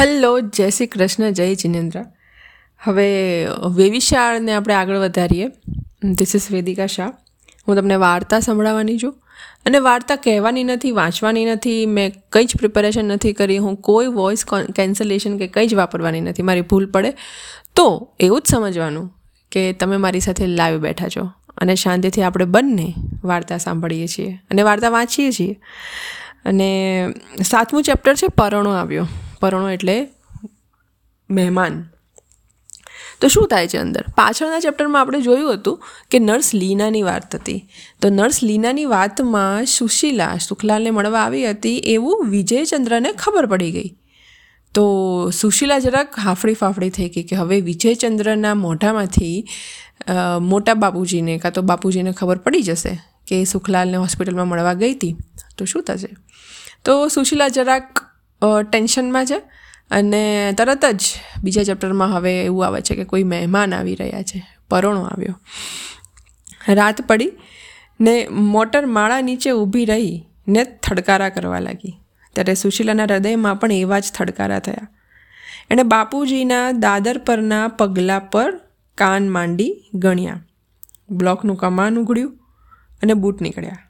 Hello, જય શ્રી કૃષ્ણ, જય જિનેન્દ્ર. હવે વેવિશાળને આપણે આગળ વધારીએ. ધીસ ઇઝ વેદિકા શાહ હું તમને વાર્તા સંભળાવવાની છું. અને વાર્તા કહેવાની નથી, વાંચવાની નથી, મેં કંઈ જ પ્રિપેરેશન નથી કરી, હું કોઈ વોઇસ કેન્સલેશન કે કંઈ જ વાપરવાની નથી, મારી ભૂલ પડે. તો એવું જ સમજવાનું કે તમે મારી સાથે લાઈવ બેઠા છો અને શાંતિથી આપણે બંને વાર્તા સાંભળીએ છીએ અને વાર્તા વાંચીએ છીએ. અને સાતમું ચેપ્ટર છે, પરણો આવ્યો. પરણો એટલે મહેમાન. તો શું થાય છે અંદર? પાછળના ચેપ્ટરમાં આપણે જોયું હતું કે નર્સ લીનાની વાત હતી. તો નર્સ લીનાની વાતમાં સુશીલા સુખલાલને મળવા આવી હતી એવું વિજયચંદ્રને ખબર પડી ગઈ. તો સુશીલા જરાક હાફડી ફાફડી થઈ ગઈ કે હવે વિજયચંદ્રના મોઢામાંથી મોટા બાપુજીને કાં તો બાપુજીને ખબર પડી જશે કે સુખલાલને હોસ્પિટલમાં મળવા ગઈ હતી. તો શું થશે? તો સુશીલા જરાક ટેન્શનમાં છે અને તરત જ બીજા ચેપ્ટરમાં હવે એવું આવે છે કે કોઈ મહેમાન આવી રહ્યા છે, પરોણો આવ્યો. રાત પડી ને મોટર માળા નીચે ઊભી રહી ને થડકારા કરવા લાગી. ત્યારે સુશીલાના હૃદયમાં પણ એવા જ થડકારા થયા. એણે બાપુજીના દાદર પરના પગલા પર કાન માંડી ગણ્યા. બ્લોકનું કમાન ઉઘડ્યું અને બૂટ નીકળ્યા.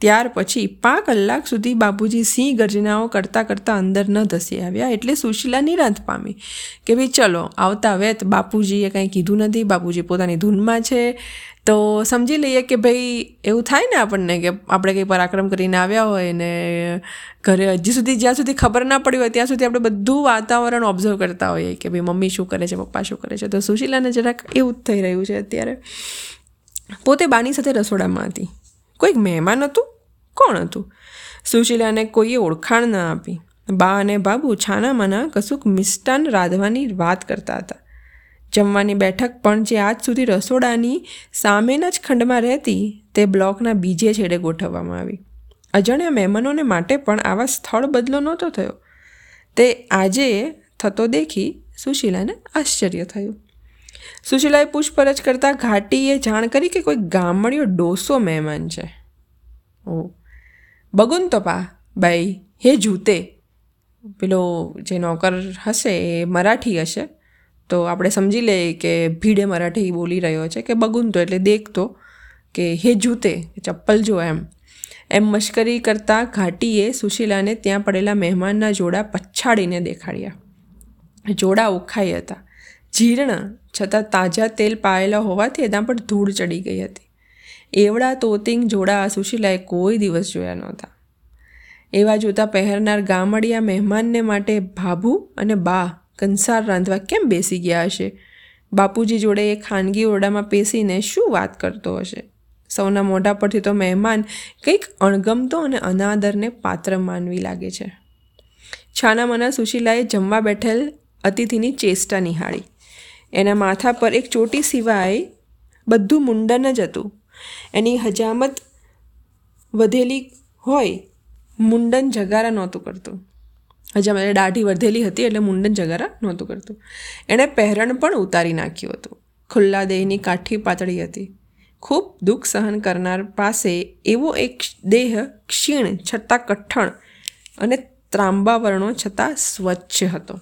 ત્યાર પછી પાંચ કલાક સુધી બાપુજી સિંહ ગર્જનાઓ કરતાં કરતાં અંદર ન ધસી આવ્યા એટલે સુશીલા નિરાંત પામી કે ભાઈ ચલો, આવતા વેત બાપુજીએ કંઈ કીધું નથી, બાપુજી પોતાની ધૂનમાં છે. તો સમજી લઈએ કે ભાઈ એવું થાય ને આપણને કે આપણે કંઈ પરાક્રમ કરીને આવ્યા હોય ને ઘરે હજી સુધી, જ્યાં સુધી ખબર ના પડી હોય ત્યાં સુધી આપણે બધું વાતાવરણ ઓબ્ઝર્વ કરતા હોઈએ કે ભાઈ મમ્મી શું કરે છે, પપ્પા શું કરે છે. તો સુશીલાને જરાક એવું જ થઈ રહ્યું છે અત્યારે. પોતે બાની સાથે રસોડામાં હતી. કોઈક મહેમાન હતું? કોણ હતું? સુશીલાને કોઈએ ઓળખાણ ન આપી. બા અને બાબુ છાનામાના કશુંક મિષ્ટાન રાંધવાની વાત કરતા હતા. જમવાની બેઠક પણ જે આજ સુધી રસોડાની સામેના જ ખંડમાં રહેતી, તે બ્લોકના બીજે છેડે ગોઠવવામાં આવી. અજાણ્યા મહેમાનોને માટે પણ આવા સ્થળ બદલો નહોતો થયો. તે આજે થતો દેખી સુશીલાને આશ્ચર્ય થયું. સુશીલાએ પૂછપરછ કરતાં ઘાટીએ જાણ કરી કે કોઈ ગામડિયો ડોસો મહેમાન છે. ઓ. બગુન તો પા ભાઈ, હે જૂતે. પેલો જે નોકર હશે એ મરાઠી હશે. તો આપણે સમજી લઈએ કે ભીડે મરાઠી બોલી રહ્યો છે કે બગુન તો એટલે દેખતો કે હે જૂતે, ચપ્પલ જો એમ. એમ મશ્કરી કરતાં ઘાટીએ સુશીલાને ત્યાં પડેલા મહેમાનના જોડા પછાડીને દેખાડ્યા. જોડા ઉખાઈ હતા. જીર્ણ છતાં તાજા તેલ પાયેલા હોવાથી એના પર ધૂળ ચડી ગઈ હતી. એવડા તોતિંગ જોડા સુશીલાએ કોઈ દિવસ જોયા નહોતા. એવા જોતા પહેરનાર ગામડિયા મહેમાનને માટે ભાભુ અને બા કંસાર રાંધવા કેમ બેસી ગયા હશે? બાપુજી જોડે એ ખાનગી ઓરડામાં પેસીને શું વાત કરતો હશે? સૌના મોઢા પરથી તો મહેમાન કંઈક અણગમતો અને અનાદરને પાત્ર માનવી લાગે છે. છાનામાના સુશીલાએ જમવા બેઠેલ અતિથિની ચેષ્ટા નિહાળી. એના માથા પર એક ચોટી સિવાય બધું મુંડન જ હતું. એની હજામત વધેલી હોય, મુંડન જગારા નહોતું કરતું. હજામત દાઢી વધેલી હતી એટલે મુંડન જગારા નહોતું કરતું. એણે પહેરણ પણ ઉતારી નાખ્યું હતું. ખુલ્લા દેહની કાઠી પાતળી હતી. ખૂબ દુઃખ સહન કરનાર પાસે એવો એક દેહ ક્ષીણ છતાં કઠણ અને ત્રાંબા વર્ણો છતાં સ્વચ્છ હતો.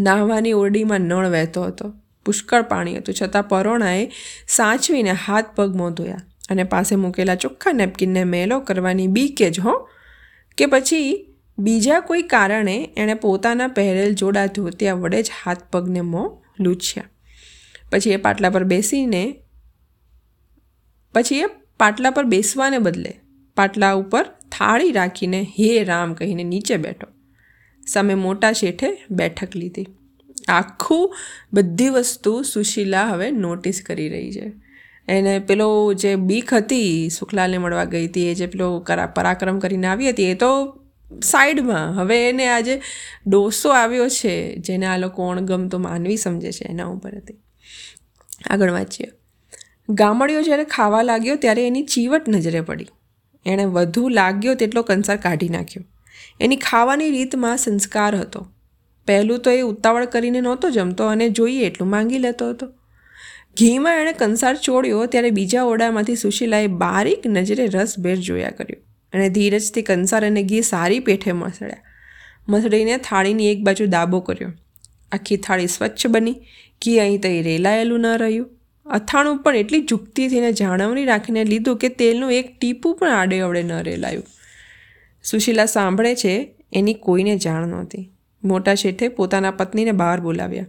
નાહવાની ઓરડીમાં નળ વહેતો હતો. પુષ્કળ પાણી હતું. છતાં પરોણાએ સાચવીને હાથ પગ મોં ધોયા અને પાસે મૂકેલા ચોખ્ખા નેપકિનને મેલો કરવાની બીકે જ, હો. કે પછી બીજા કોઈ કારણે એણે પોતાના પહેરેલ જોડા ધોતિયા વડે જ હાથ પગને મોં, લૂછ્યા. પછી એ પાટલા પર બેસીને, પછી એ પાટલા પર બેસવાને બદલે પાટલા ઉપર થાળી રાખીને હે રામ કહીને નીચે બેઠો. સામે મોટા શેઠે બેઠક લીધી. આખું બધી વસ્તુ સુશીલા હવે નોટિસ કરી રહી છે. એને પેલો જે બીક હતી સુખલાલને મળવા ગઈ હતી, એ જે પેલો કરા, પરાક્રમ કરીને આવી હતી, એ તો સાઈડમાં હવે એને આજે ડોસો આવ્યો છે, જેને આ લોકો અણગમતો માનવી સમજે છે એના ઉપર હતી. આગળ વાંચીએ. ગામડીઓ જ્યારે ખાવા લાગ્યો ત્યારે એની ચીવટ નજરે પડી. એણે વધુ લાગ્યો તેટલો કંસાર કાઢી નાખ્યો. એની ખાવાની રીતમાં સંસ્કાર હતો. પહેલું તો એ ઉતાવળ કરીને નહોતો જમતો અને જોઈએ એટલું માંગી લેતો હતો. ઘીમાં એણે કંસાર ચોળ્યો ત્યારે બીજા ઓરડામાંથી સુશીલાએ બારીક નજરે રસભેર જોયા કર્યો અને ધીરજથી કંસાર અને ઘી સારી પેઠે મસળ્યા. મસળીને થાળીની એક બાજુ દાબો કર્યો. આખી થાળી સ્વચ્છ બની. ઘી અહીં તઈ રેલાયેલું ન રહ્યું. અથાણું પણ એટલી જુક્તિથી ને જાળવણી રાખીને લીધું કે તેલનું એક ટીપું પણ આડે અવડે ન રેલાયું. સુશીલા સાંભળે છે, એની કોઈને જાણ નહોતી. મોટા શેઠે પોતાના પત્નીને બહાર બોલાવ્યા.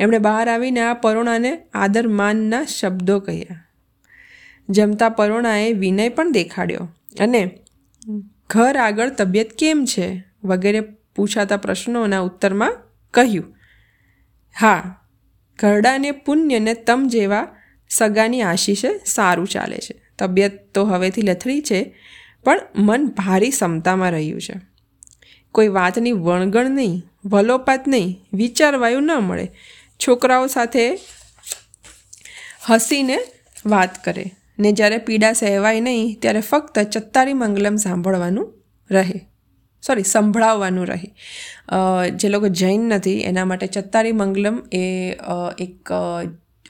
એમણે બહાર આવીને આ પરોણાને આદર માનના શબ્દો કહ્યા. જમતા પરોણાએ વિનય પણ દેખાડ્યો અને, ઘર આગળ તબિયત કેમ છે? વગેરે પૂછાતા પ્રશ્નોના ઉત્તરમાં કહ્યું, હા, ઘરડાને પુણ્યને તમ જેવા સગાની આશીષે સારું ચાલે છે. તબિયત તો હવેથી લથડી છે પણ મન ભારી ક્ષમતામાં રહ્યું છે. કોઈ વાતની વણગણ નહીં, વલોપાત નહીં, વિચારવાયું ન મળે. છોકરાઓ સાથે હસીને વાત કરે. ને જ્યારે પીડા સહેવાય નહીં, ત્યારે ફક્ત ચત્તારી મંગલમ સાંભળવાનું રહે. સોરી સંભળાવવાનું રહે. જે લોકો જૈન નથી, એના માટે ચત્તારી મંગલમ એ એક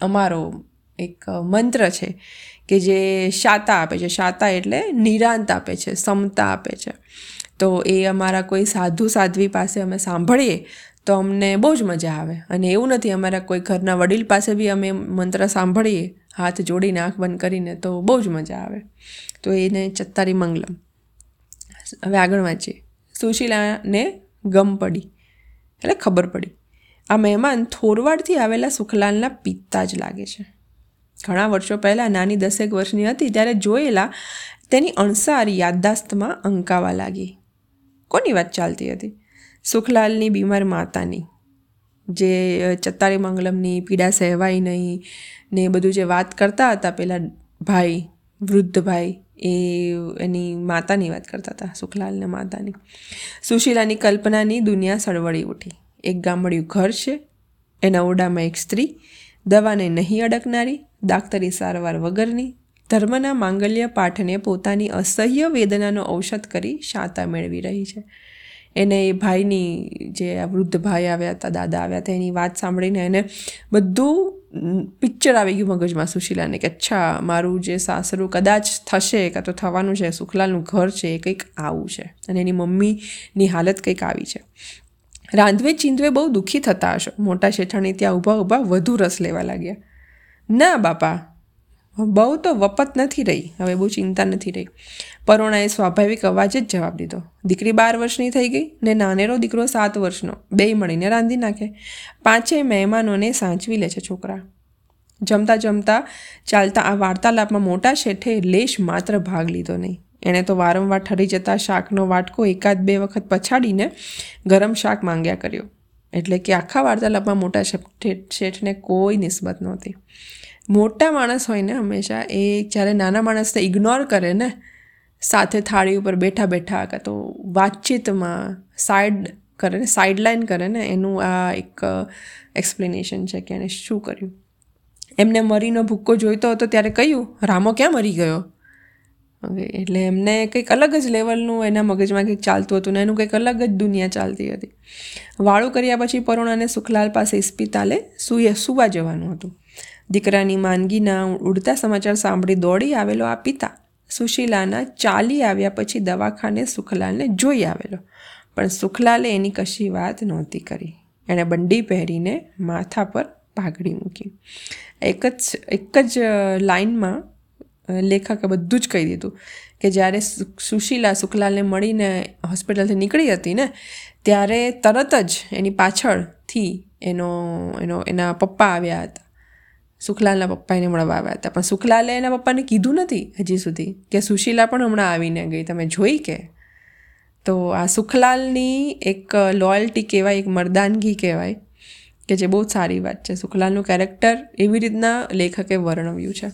અમારો એક મંત્ર છે કે જે શાતા આપે છે. શાતા એટલે નિરાંત આપે છે, સમતા આપે છે. તો એ અમારા કોઈ સાધુ સાધ્વી પાસે અમે સાંભળીએ તો અમને બહુ જ મજા આવે. અને એવું નથી, અમારા કોઈ ઘરના વડીલ પાસે બી અમે મંત્ર સાંભળીએ, હાથ જોડીને, આંખ બંધ કરીને, તો બહુ જ મજા આવે. તો એને ચત્તારી મંગલમ. હવે આગળ વાંચીએ. સુશીલાને ગમ પડી. એટલે ખબર પડી. આ મહેમાન થોરવાડથી આવેલા સુખલાલના પિતા જ લાગે છે. ઘણા વર્ષો પહેલાં, નાની દસેક વર્ષની હતી, ત્યારે જોયેલા તેની અણસાર યાદદાસ્તમાં અંકાવા લાગી. કોની વાત ચાલતી હતી? સુખલાલની બીમાર માતાની, જે ચત્તારી મંગલમની પીડા સહેવાય નહીં ને બધું જે વાત કરતા હતા, પેલા ભાઈ, વૃદ્ધ ભાઈ, એ એની માતાની વાત કરતા હતા, સુખલાલને માતાની. સુશીલાની કલ્પનાની દુનિયા સળવળી ઉઠી. એક ગામડિયું ઘર છે, એના ઓરડામાં એક સ્ત્રી દવાને નહીં અડકનારી દાક્તરી સારવાર વગરની, ધર્મના માંગલ્ય પાઠને પોતાની અસહ્ય વેદનાનો ઔષધ કરી શાતા મેળવી રહી છે. એને એ ભાઈની જે વૃદ્ધ ભાઈ આવ્યા હતા, દાદા આવ્યા હતા, એની વાત સાંભળીને એને બધું પિક્ચર આવી ગયું મગજમાં સુશીલાને કે, અચ્છા, મારું જે સાસરું કદાચ થશે કાં તો થવાનું છે, સુખલાલનું ઘર છે, એ કંઈક આવું છે. અને એની મમ્મીની હાલત કંઈક આવી છે. રાંધવે ચીંધવે બહુ દુઃખી થતા હશો. મોટા શેઠાણી ત્યાં ઊભા ઊભા વધુ રસ લેવા લાગ્યા. ના બાપા, બહુ તો વપત નથી રહી. હવે બહુ ચિંતા નથી રહી. પરોણાએ સ્વાભાવિક અવાજ જ જવાબ દીધો. દીકરી બાર વર્ષની થઈ ગઈ ને નાનેરો દીકરો સાત વર્ષનો. બે મળીને રાંધી નાખે. પાંચેય મહેમાનોને સાચવી લે છે છોકરા. જમતા જમતા ચાલતા આ વાર્તાલાપમાં મોટા શેઠે લેશ માત્ર ભાગ લીધો નહીં. એણે તો વારંવાર ઠરી જતા શાકનો વાટકો એકાદ બે વખત પછાડીને ગરમ શાક માંગ્યા કર્યો. એટલે કે આખા વાર્તાલાપમાં મોટા શેઠને કોઈ નિસ્બત નહોતી. મોટા માણસ હોય ને હંમેશા એ જ્યારે નાના માણસને ઇગ્નોર કરે ને, સાથે થાળી ઉપર બેઠા બેઠા કાં તો વાતચીતમાં સાઈડ કરે ને સાઇડલાઇન કરે ને, એનું આ એક એક્સપ્લેનેશન છે કે એણે શું કર્યું. એમને મરીનો ભૂક્કો જોઈતો હતો ત્યારે કહ્યું, રામો ક્યાં મરી ગયો? એટલે એમને કંઈક અલગ જ લેવલનું એના મગજમાં કંઈક ચાલતું હતું ને એનું કંઈક અલગ જ દુનિયા ચાલતી હતી. વાળું કર્યા પછી પરુણ અને સુખલાલ પાસે ઇસ્પિતાલે સુએ સુવા જવાનું હતું. દીકરાની માંદગીના ઉડતા સમાચાર સાંભળી દોડી આવેલો આ પિતા. સુશીલાના ચાલી આવ્યા પછી દવાખાને સુખલાલને જોઈ આવેલો. પણ સુખલાલે એની કશી વાત નહોતી કરી. એણે બંડી પહેરીને માથા પર પાઘડી મૂકી. એક જ એક જ લાઇનમાં લેખકે બધું જ કહી દીધું કે જ્યારે સુશીલા સુખલાલને મળીને હોસ્પિટલથી નીકળી હતી ને, ત્યારે તરત જ એની પાછળથી એનો એનો, એના પપ્પા આવ્યા હતા. સુખલાલના પપ્પા એને મળવા આવ્યા હતા. પણ સુખલાલે એના પપ્પાને કીધું નથી હજી સુધી કે સુશીલા પણ હમણાં આવીને ગઈ. તમે જોઈ કે? તો આ સુખલાલની એક લોયલ્ટી કહેવાય, એક મરદાનગી કહેવાય, કે જે બહુ સારી વાત છે. સુખલાલનું કેરેક્ટર એવી રીતના લેખકે વર્ણવ્યું છે.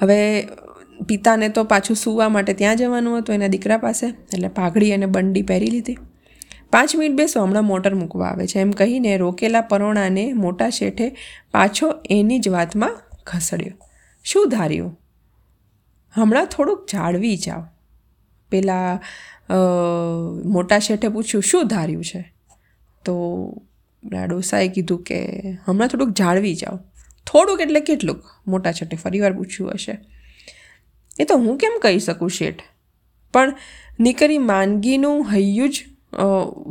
હવે પિતાને તો પાછું સૂવા માટે ત્યાં જવાનું હતું, એના દીકરા પાસે. એટલે પાઘડી અને બંડી પહેરી લીધી. પાંચ મિનિટ બેસો, હમણાં મોટર મૂકવા આવે છે. એમ કહીને રોકેલા પરોણાને મોટા શેઠે પાછો એની જ વાતમાં ખસડ્યો શું ધાર્યું? હમણાં થોડુંક જાળવી જાઓ. પેલા મોટા શેઠે પૂછ્યું, શું ધાર્યું છે? તો ડોસાએ કીધું કે, હમણાં થોડુંક જાળવી જાઓ. થોડુંક એટલે કેટલુંક. મોટા છઠ્ઠે ફરીવાર પૂછ્યું હશે. એ તો હું કેમ કહી શકું શેઠ? પણ નીકળી માંદગીનું હૈયું જ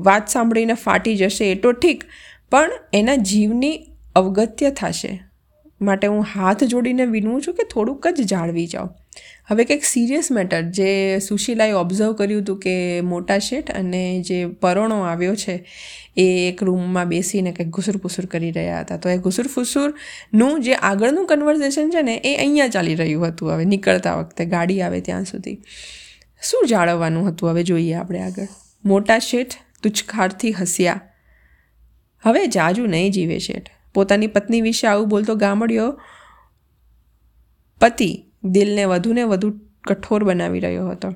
વાત સાંભળીને ફાટી જશે એ તો ઠીક, પણ એના જીવની અવગત્ય થશે. માટે હું હાથ જોડીને વિનવું છું કે થોડુંક જ જાળવી જાઓ. હવે કંઈક સિરિયસ મેટર જે સુશીલાએ ઓબ્ઝર્વ કર્યું હતું કે મોટા શેઠ અને જે પરોણો આવ્યો છે, એ એક રૂમમાં બેસીને કંઈક ઘુસુર ફુસુર કરી રહ્યા હતા. તો એ ઘુસુર ફુસુરનું જે આગળનું કન્વર્ઝેશન છે ને, એ અહીંયા ચાલી રહ્યું હતું હવે, નીકળતા વખતે, ગાડી આવે ત્યાં સુધી. શું જાળવવાનું હતું હવે જોઈએ આપણે આગળ. મોટા શેઠ તુચખારથી હસ્યા. હવે જાજુ નહીં જીવે શેઠ. પોતાની પત્ની વિશે આવું બોલતો ગામડિયો, પતિ દિલને વધુને વધુ કઠોર બનાવી રહ્યો હતો.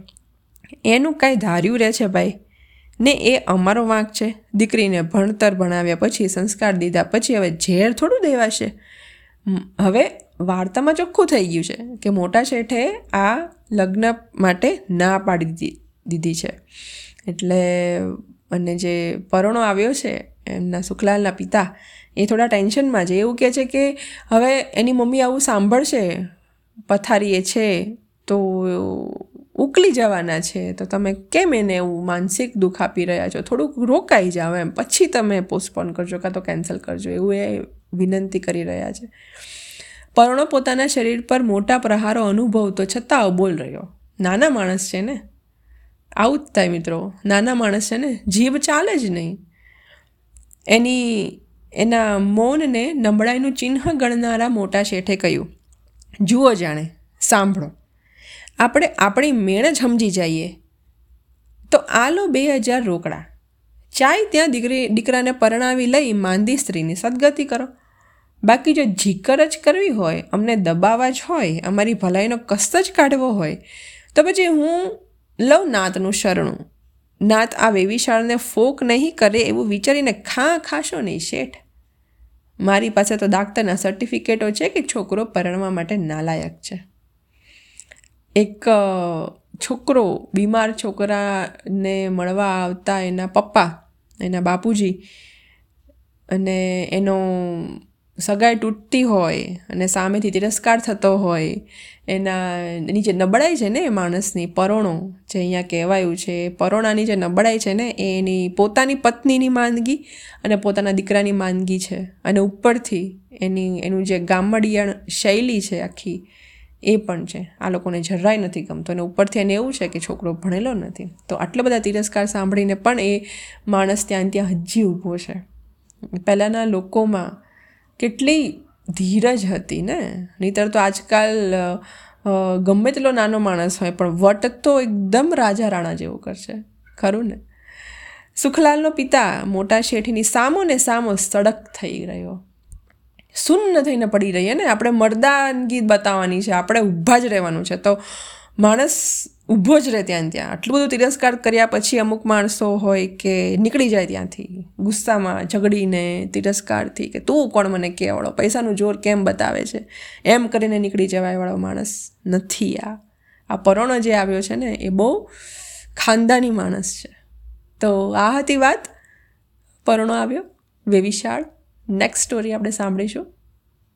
એનું કાંઈ ધાર્યું રહે છે ભાઈ? ને એ અમારો વાંક છે. દીકરીને ભણતર ભણાવ્યા પછી, સંસ્કાર દીધા પછી હવે ઝેર થોડું દેવાશે? હવે વાર્તામાં ચોખ્ખું થઈ ગયું છે કે મોટા શેઠે આ લગ્ન માટે ના પાડી દીધી છે. એટલે અને જે પરણો આવ્યો છે, એમના સુખલાલના પિતા, એ થોડા ટેન્શનમાં છે. એવું કહે છે કે હવે એની મમ્મી આવું સાંભળશે? પથારીએ છે, તો ઉકલી જવાના છે. તો તમે કેમ એને એવું માનસિક દુઃખ આપી રહ્યા છો? થોડુંક રોકાઈ જાઓ એમ. પછી તમે પોસ્ટપોન કરજો કાં તો કેન્સલ કરજો. એવું એ વિનંતી કરી રહ્યા છે. પરણો પોતાના શરીર પર મોટા પ્રહારો અનુભવતો છતાં બોલ રહ્યો. નાના માણસ છે ને? આવું જ થાય મિત્રો. નાના માણસ છે ને? જીભ ચાલે જ નહીં. એની, એના મૌનને નબળાઈનું ચિહ્ન ગણનારા મોટા શેઠે કહ્યું. જુઓ જાણે, સાંભળો. આપણે આપણી મેળ જ સમજી જઈએ. તો આ લો બે હજાર રોકડા. ચાય ત્યાં દીકરી, દીકરાને પરણાવી લઈ માંદી સ્ત્રીની સદગતિ કરો. બાકી જો જીકર જ કરવી હોય, અમને દબાવવા જ હોય, અમારી ભલાઈનો કસ્ત જ કાઢવો હોય, તો પછી હું લઉં નાતનું શરણું. નાત આ વેવિશાળને ફોક નહીં કરે એવું વિચારીને ખા ખાશો નહીં, શેઠ. મારી પાસે તો ડાક્ટરના સર્ટિફિકેટો છે કે છોકરો પરણવા માટે નાલાયક છે. એક છોકરો, બીમાર છોકરાને મળવા આવતા એના પપ્પા, એના બાપુજી અને એનો સગાઈ તૂટતી હોય અને સામેથી તિરસ્કાર થતો હોય, એના એની જે નબળાઈ છે ને એ માણસની, પરોણો જે અહીંયા કહેવાયું છે, પરોણાની જે નબળાઈ છે ને, એ એની પોતાની પત્નીની માંદગી અને પોતાના દીકરાની માંદગી છે. અને ઉપરથી એની, એનું જે ગામડિયાણ શૈલી છે આખી, એ પણ છે. આ લોકોને જરાય નથી ગમતો. અને ઉપરથી એને એવું છે કે છોકરો ભણેલો નથી. તો આટલા બધા તિરસ્કાર સાંભળીને પણ એ માણસ ત્યાં ત્યાં હજી ઊભો છે. પહેલાંના લોકોમાં કેટલી ધીરજ હતી ને? નહીતર તો આજકાલ ગમે તેટલો નાનો માણસ હોય, પણ વટ તો એકદમ રાજા રાણા જેવું કરશે. ખરું ને? સુખલાલનો પિતા મોટા શેઠીની સામો ને સામો સડક થઈ રહ્યો. શૂન્ય થઈને પડી રહીએ ને? આપણે મરદાનગી બતાવવાની છે, આપણે ઊભા જ રહેવાનું છે. તો માણસ ઊભો જ રહે ત્યાં ત્યાં. આટલું બધું તિરસ્કાર કર્યા પછી અમુક માણસો હોય કે નીકળી જાય ત્યાંથી. ગુસ્સામાં, ઝઘડીને, તિરસ્કારથી કે તું કોણ મને કહેવાળો પૈસાનું જોર કેમ બતાવે છે? એમ કરીને નીકળી જવાયવાળો માણસ નથી આ. આ પરોણો જે આવ્યો છે ને, એ બહુ ખાનદાની માણસ છે. તો આ હતી વાત. પરોણો આવ્યો. વેવિશાળ. નેક્સ્ટ સ્ટોરી આપણે સાંભળીશું.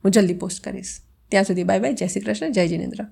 હું જલ્દી પોસ્ટ કરીશ. ત્યાં સુધી બાય બાય જય શ્રી કૃષ્ણ. જય જિનેન્દ્ર.